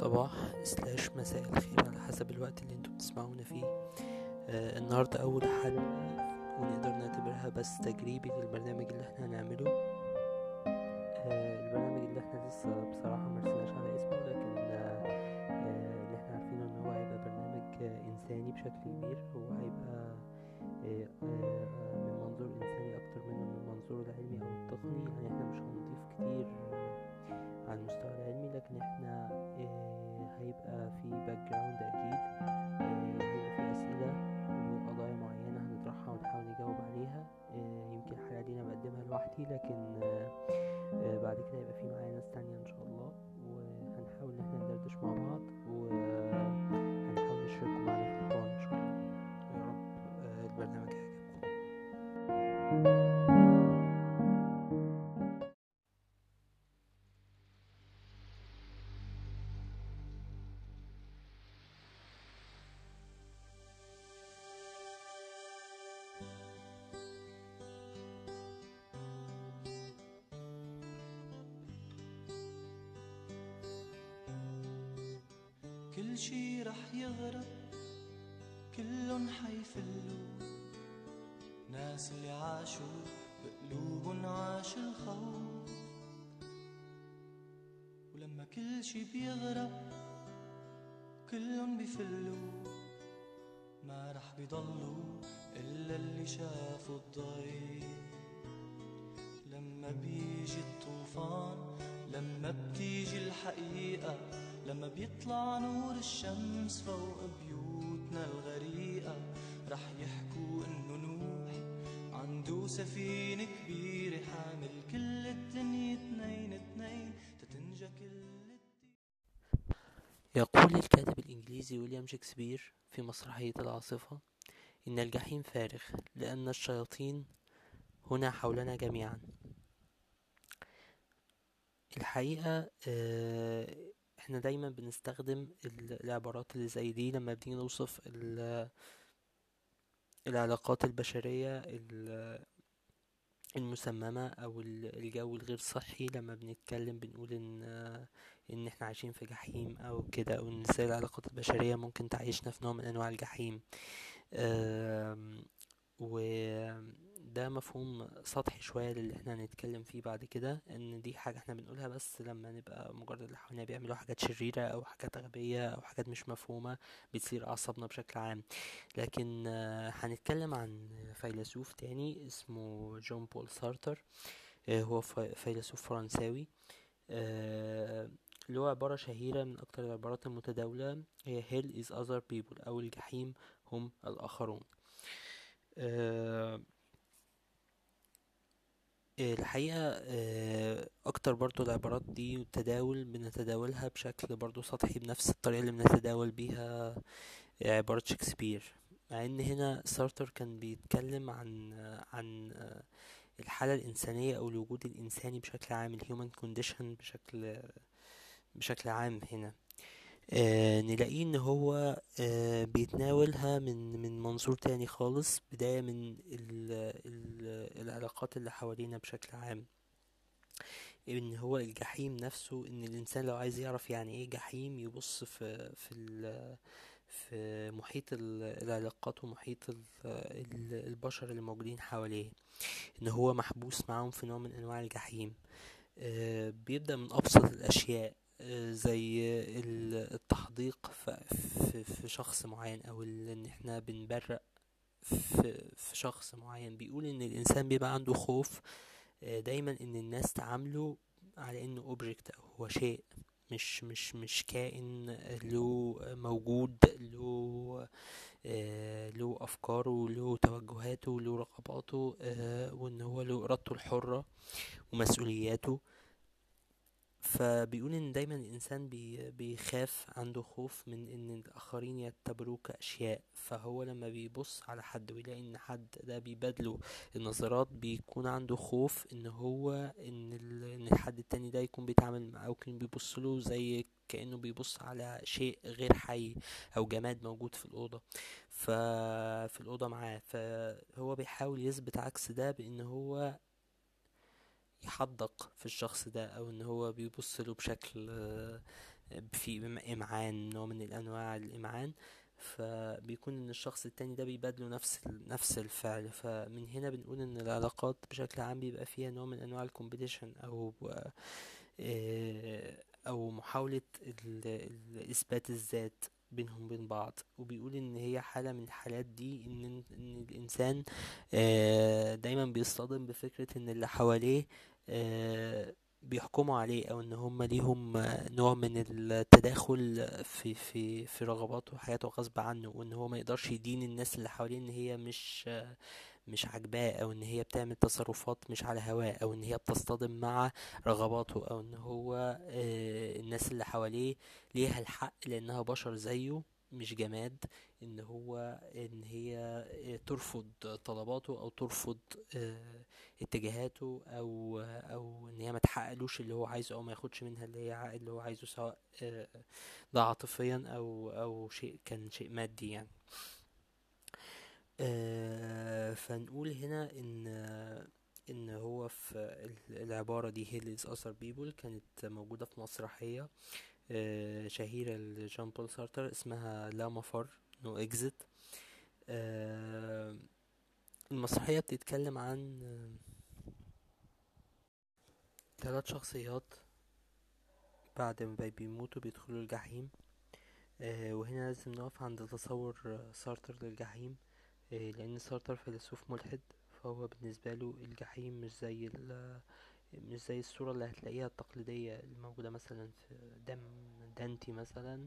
صباح سلاش مساء الخير على حسب الوقت اللي أنتوا بتسمعونا فيه. آه النهاردة أول حلقة ونقدر نعتبرها بس تجريبي للبرنامج اللي إحنا هنعمله. آه البرنامج اللي إحنا لسه بصراحة مرسناش على اسمه لكن آه آه اللي إحنا عارفينه إن هو هيبقى برنامج آه إنساني بشكل كبير. هو هيبقى كل شي رح يغرق كلن حيفلوا ناس اللي عاشوا بقلوبن عاش الخوف. ولما كل شي بيغرق كلن بيفلوا ما رح بيضلوا إلا اللي شافوا الضي لما بيجي الطوفان لما بتيجي الحقيقة لما بيطلع نور الشمس فوق بيوتنا الغريقة رح يحكوا إنه نوح عنده سفينة كبيرة حامل كل الدنيا اتنين اتنين تتنجى كل يقول الكاتب الإنجليزي ويليام شكسبير في مسرحية العاصفة إن الجحيم فارغ لأن الشياطين هنا حولنا جميعا. الحقيقة آه، إحنا دايما بنستخدم ال- العبارات اللي زي دي لما بنيجي نوصف ال- العلاقات البشرية ال- المسممة أو ال- الجو الغير صحي. لما بنتكلم بنقول إن إن إحنا عايشين في جحيم أو كده أو إن إزاي العلاقات البشرية ممكن تعيشنا في نوع من أنواع الجحيم. آم، وده مفهوم سطحي شوية للي إحنا هنتكلم فيه بعد كده ان دي حاجة إحنا بنقولها بس لما نبقى مجرد اللي حوالينا بيعملوا حاجات شريرة أو حاجات غبية أو حاجات مش مفهومة بتصير أعصابنا بشكل عام. لكن آه، هنتكلم عن فيلسوف تاني اسمه جون بول سارتر آه، هو فيلسوف فرنساوي آه، له عبارة شهيرة من أكتر العبارات المتداولة هي hell is other people أو الجحيم هم الآخرون. آه، الحقيقة آه، أكتر برضو العبارات دي والتداول بنتداولها بشكل برضو سطحي بنفس الطريقة اللي بنتداول بيها عبارة شكسبير. مع إن هنا سارتر كان بيتكلم عن عن الحالة الإنسانية أو الوجود الإنساني بشكل عام ال human condition بشكل بشكل عام هنا. آه نلاقيه إن هو آه بيتناولها من من منظور تاني خالص بداية من ال ال العلاقات اللي حوالينا بشكل عام. إن هو الجحيم نفسه إن الإنسان لو عايز يعرف يعني إيه جحيم يبص في في في محيط ال- العلاقات ومحيط ال- ال- البشر اللي موجودين حواليه. إن هو محبوس معاهم في نوع من أنواع الجحيم. آه، بيبدأ من أبسط الأشياء. آه، زي ال- التحديق في شخص معين أو ال- إن إحنا بنبرق في شخص معين. بيقول إن الإنسان بيبقى عنده خوف آه، دايما إن الناس تعامله على إنه أوبجكت أو هو شيء مش مش مش كائن له موجود له آه، له أفكاره له توجهاته له رغباته آه، وإن هو له إرادته الحرة ومسؤولياته. فبيقول إن دايما الإنسان بي بيخاف عنده خوف من إن الآخرين يعتبروه كاشياء فهو لما بيبص على حد ويلاقي إن حد ده بيبادله النظرات بيكون عنده خوف إن هو إن إن الحد التاني ده يكون بيتعامل معاه أو كان بيبص له زي كأنه بيبص على شيء غير حي أو جماد موجود في الأوضة. ففي الأوضة معاه. فهو بيحاول يثبت عكس ده بإن هو يحدق في الشخص ده أو إن هو بيبص له بشكل آه، في إمعان نوع من الأنواع الإمعان فبيكون إن الشخص التاني ده بيبادله نفس نفس الفعل. فمن هنا بنقول إن العلاقات بشكل عام بيبقى فيها نوع من أنواع الكومبيتيشن أو آه، أو محاولة اثبات الذات بينهم وبين بعض. وبيقول إن هي حالة من الحالات دي ان إن الإنسان آه، دايما بيصطدم بفكرة إن اللي حواليه بيحكموا عليه أو إن هم ليهم آه، نوع من التداخل في في في رغباته وحياته غصب عنه وإن هو ما يقدرش يدين الناس اللي حواليه إن هي مش آه، مش عاجباه أو إن هي بتعمل تصرفات مش على هواه أو إن هي بتصطدم مع رغباته أو إن هو آه، الناس اللي حواليه ليها الحق لأنها بشر زيه. مش جماد إن هو إن هي آه، ترفض طلباته أو ترفض آه، اتجاهاته أو أو إن هي ما تحققلوش اللي هو عايزه أو ما ياخدش منها اللي هي اللي هو عايزه سواء آه، ده عاطفيا أو أو شيء كان شيء مادي يعني. آه، فنقول هنا إن إن هو في ال- العبارة دي هي is other people كانت موجودة في مسرحية. آه، شهيرة لجان بول سارتر اسمها لا مفر No Exit المسرحية بتتكلم عن ثلاث شخصيات بعد ما بي- بيموتوا بيدخلوا الجحيم. آه، وهنا لازم نقف عند تصور آه، سارتر للجحيم. آه، لأن سارتر فيلسوف ملحد فهو بالنسبة له الجحيم مش زي مش زي الصورة اللي هتلاقيها التقليدية الموجودة مثلا في دم دانتي مثلا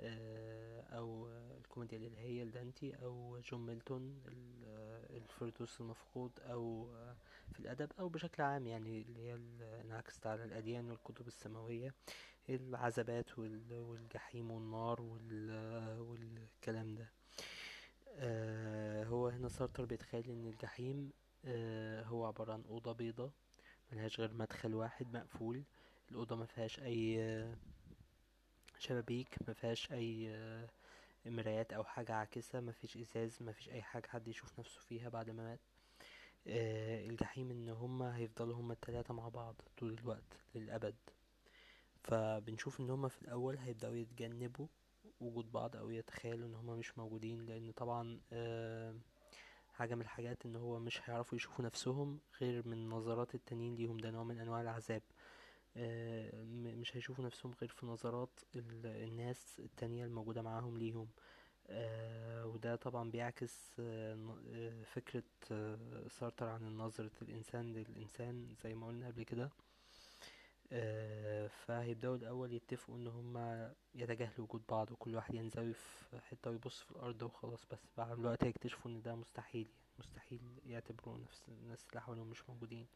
آه، أو الكوميديا الإلهية لدانتي أو جون ميلتون آه، الفردوس المفقود أو آه، في الأدب أو بشكل عام يعني اللي هي انعكست على الأديان والكتب السماوية العذابات وال- والجحيم والنار وال- والكلام ده. هو هنا سارتر بيتخيل إن الجحيم هو عبارة عن أوضة بيضة ملهاش غير مدخل واحد مقفول. الأوضة ما فيهاش أي آه، شبابيك ما فيهاش أي آه، مرايات أو حاجة عاكسة ما فيش إزاز ما فيش أي حاجة حد يشوف نفسه فيها بعد ما مات. آه، الجحيم إن هما هيفضلوا هما التلاتة مع بعض طول الوقت للأبد. فبنشوف إن هما في الأول هيبدأوا يتجنبوا وجود بعض أو يتخيلوا إن هما مش موجودين لأن طبعا آه، حاجة من الحاجات إن هو مش هيعرفوا يشوفوا نفسهم غير من نظرات التانيين ليهم ده نوع من أنواع العذاب. آه، مش هيشوفوا نفسهم غير في نظرات ال- الناس التانية الموجودة معاهم ليهم. آه، وده طبعا بيعكس آه، فكرة سارتر عن نظرة الإنسان للإنسان زي ما قلنا قبل كده. فهيبدأوا الأول يتفقوا إن هما يتجاهلوا وجود بعض وكل واحد ينزوي في حتة ويبص في الأرض وخلاص بس. بعد الوقت هيكتشفوا إن ده مستحيل يعني مستحيل يعتبروا نفس الناس اللي حواليهم مش موجودين.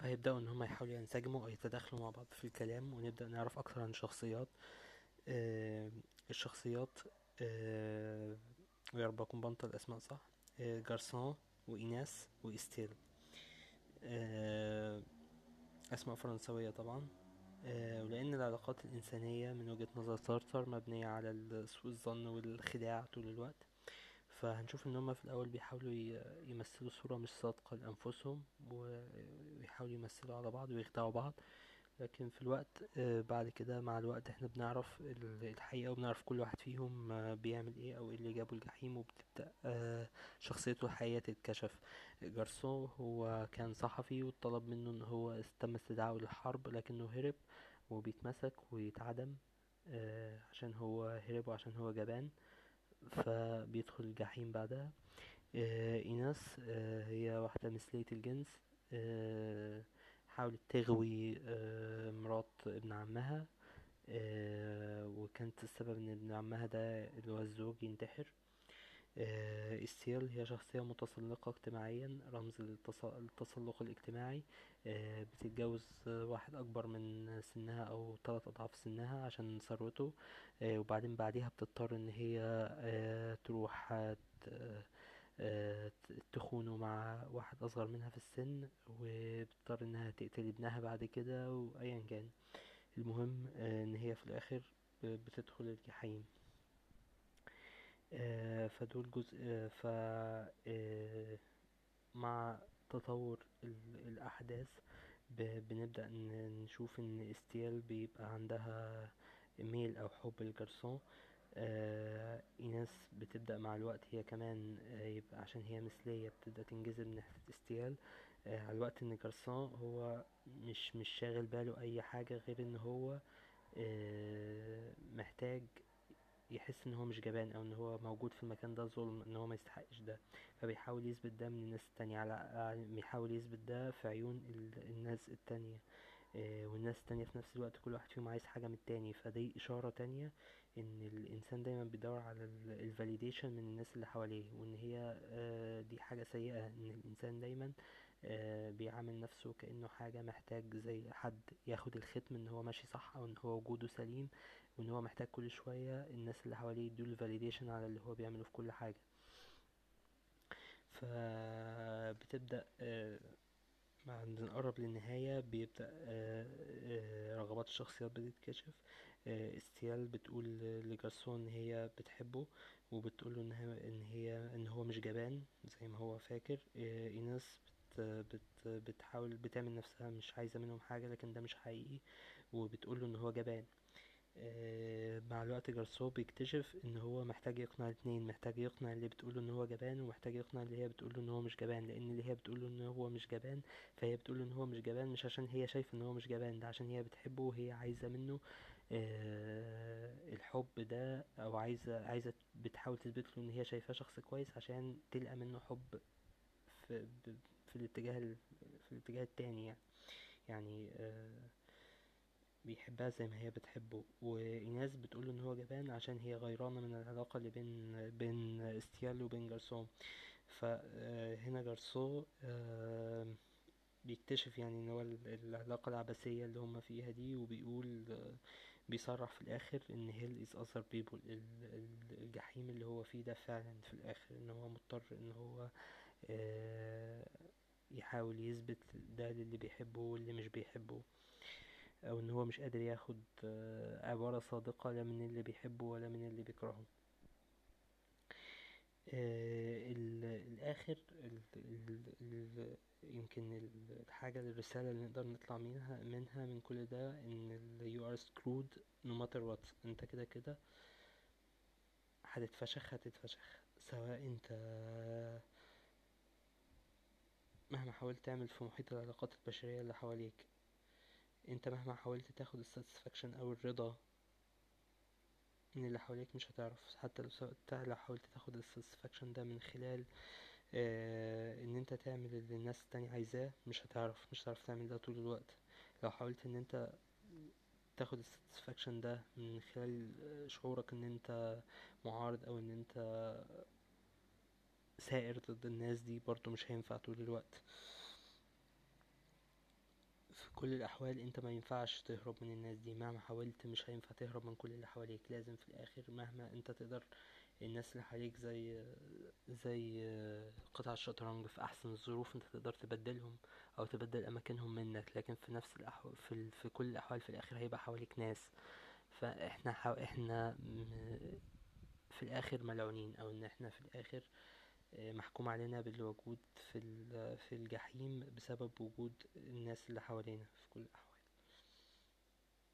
فهيبدأوا إن هما يحاولوا ينسجموا أو يتداخلوا مع بعض في الكلام ونبدأ نعرف أكتر عن الشخصيات. الشخصيات ويا رب أكون بنطق الأسماء صح. آه، جارسون وإيناس وإستيل. آه، أسماء فرنسوية طبعا. آه، ولأن العلاقات الإنسانية من وجهة نظر سارتر مبنية على سوء الظن والخداع طول الوقت. فهنشوف إن هما في الأول بيحاولوا يمثلوا صورة مش صادقة لأنفسهم ويحاولوا يمثلوا على بعض ويخدعوا بعض. لكن في الوقت آه، بعد كده مع الوقت إحنا بنعرف ال- الحقيقة وبنعرف كل واحد فيهم آه، بيعمل إيه أو إيه اللي جابه الجحيم وبتبدأ آه، شخصيته الحقيقية تتكشف. جارسون هو كان صحفي وطلب منه ان هو تم استدعائه للحرب لكنه هرب وبيتمسك ويتعدم عشان هو هرب وعشان هو جبان فبيدخل الجحيم بعدها. آه، هي واحدة مثلية الجنس آه، حاولت تغوي آه، مرات ابن عمها آه، وكانت السبب إن ابن عمها ده اللي هو الزوج ينتحر. آه، استيل هي شخصية متسلقة اجتماعيا رمز للتسلق الاجتماعي. آه، بتتجوز آه، واحد أكبر من سنها أو ثلاث أضعاف سنها عشان ثروته. آه، وبعدين بعديها بتضطر إن هي آه، تروح آه، آه، تخونه مع واحد أصغر منها في السن وبتضطر إنها تقتل ابنها بعد كده وأيا كان. المهم إن هي في الآخر بتدخل الجحيم. فدول جزء ف مع تطور ال- الأحداث بنبدأ نشوف إن إستيال بيبقى عندها ميل أو حب لجارسون آه ايناس بتبدأ مع الوقت هي كمان آه يبقى عشان هي مثلية بتبدأ تنجذب ناحية استيال آه على الوقت إن جارسون هو مش مش شاغل باله أي حاجة غير إن هو آه محتاج يحس إن هو مش جبان أو إن هو موجود في المكان ده ظلم إن هو ما يستحقش ده. فبيحاول يثبت ده من الناس التانية على بيحاول يثبت ده في عيون ال- الناس التانية. والناس التانية في نفس الوقت كل واحد فيهم عايز حاجة من التاني. فدي إشارة تانية إن الإنسان دايما بيدور على ال validation من الناس اللي حواليه وإن هي آه، دي حاجة سيئة. إن الإنسان دايما آه، بيعامل نفسه كأنه حاجة محتاج زي حد ياخد الختم إن هو ماشي صح أو إن هو وجوده سليم وإن هو محتاج كل شوية الناس اللي حواليه يدوله ال validation على اللي هو بيعمله في كل حاجة. فبتبدأ مع نقرب للنهاية بيبدأ آه، آه، رغبات الشخصيات بتتكشف. آه، إستيال بتقول لجارسون إن هي بتحبه وبتقوله إن هي إن هي إن هو مش جبان زي ما هو فاكر. ايناس بت بتحاول بتعمل نفسها مش عايزة منهم حاجة لكن ده مش حقيقي. وبتقوله إن هو جبان. آه، مع الوقت جارسو بيكتشف إن هو محتاج يقنع الاتنين محتاج يقنع اللي بتقوله إن هو جبان ومحتاج يقنع اللي هي بتقوله إن هو مش جبان لأن اللي هي بتقوله إن هو مش جبان فهي بتقوله إن هو مش جبان مش عشان هي شايفة إن هو مش جبان ده عشان هي بتحبه وهي عايزة منه آه، الحب ده أو عايزة عايزة بتحاول تثبت له إن هي شايفاه شخص كويس عشان تلقى منه حب في في الاتجاه ال- في الاتجاه التاني يعني. يعني آه، بيحبها زي ما هي بتحبه وإيناس بتقول إن هو جبان عشان هي غيرانة من العلاقة اللي بين بين إستيال وبين جارسون فهنا جارسون آه، بيكتشف يعني إن هو ال- العلاقة العبثية اللي هما فيها دي وبيقول آه، بيصرح في الآخر إن هيل people ال- ال- الجحيم اللي هو فيه ده فعلا في الآخر إن هو مضطر إن هو آه، يحاول يثبت ده للي بيحبه واللي مش بيحبه. أو إن هو مش قادر ياخد آه، عبارة صادقة لا من اللي بيحبه ولا من اللي بيكرهه. آه، ال- الآخر ال ال يمكن ال- الحاجة الرسالة اللي نقدر نطلع منها منها من كل ده إن you are screwed no matter what. أنت كده كده هتتفشخ هتتفشخ. سواء أنت مهما حاولت تعمل في محيط العلاقات البشرية اللي حواليك انت مهما حاولت تاخد الساتسفاكشن أو الرضا من اللي حواليك مش هتعرف. حتى لو لو حاولت تاخد ال satisfaction ده من خلال آه ان انت تعمل اللي الناس التانية عايزاه مش هتعرف. مش هتعرف تعمل ده طول الوقت. لو حاولت ان انت تاخد ال satisfaction ده من خلال آه، شعورك ان انت معارض أو ان انت ثائر ضد الناس دي برضو مش هينفع طول الوقت. كل الأحوال أنت ما ينفعش تهرب من الناس دي. مهما حاولت مش هينفع تهرب من كل اللي حواليك. لازم في الآخر مهما أنت تقدر الناس اللي حواليك زي زي قطع الشطرنج في أحسن الظروف أنت تقدر تبدلهم أو تبدل أماكنهم منك. لكن في نفس الأحوال في. في كل الأحوال في الآخر هيبقى حواليك ناس. فإحنا حو... إحنا م- في الآخر ملعونين أو إن إحنا في الآخر آه، محكوم علينا بالوجود في في الجحيم بسبب وجود الناس اللي حوالينا في كل الأحوال.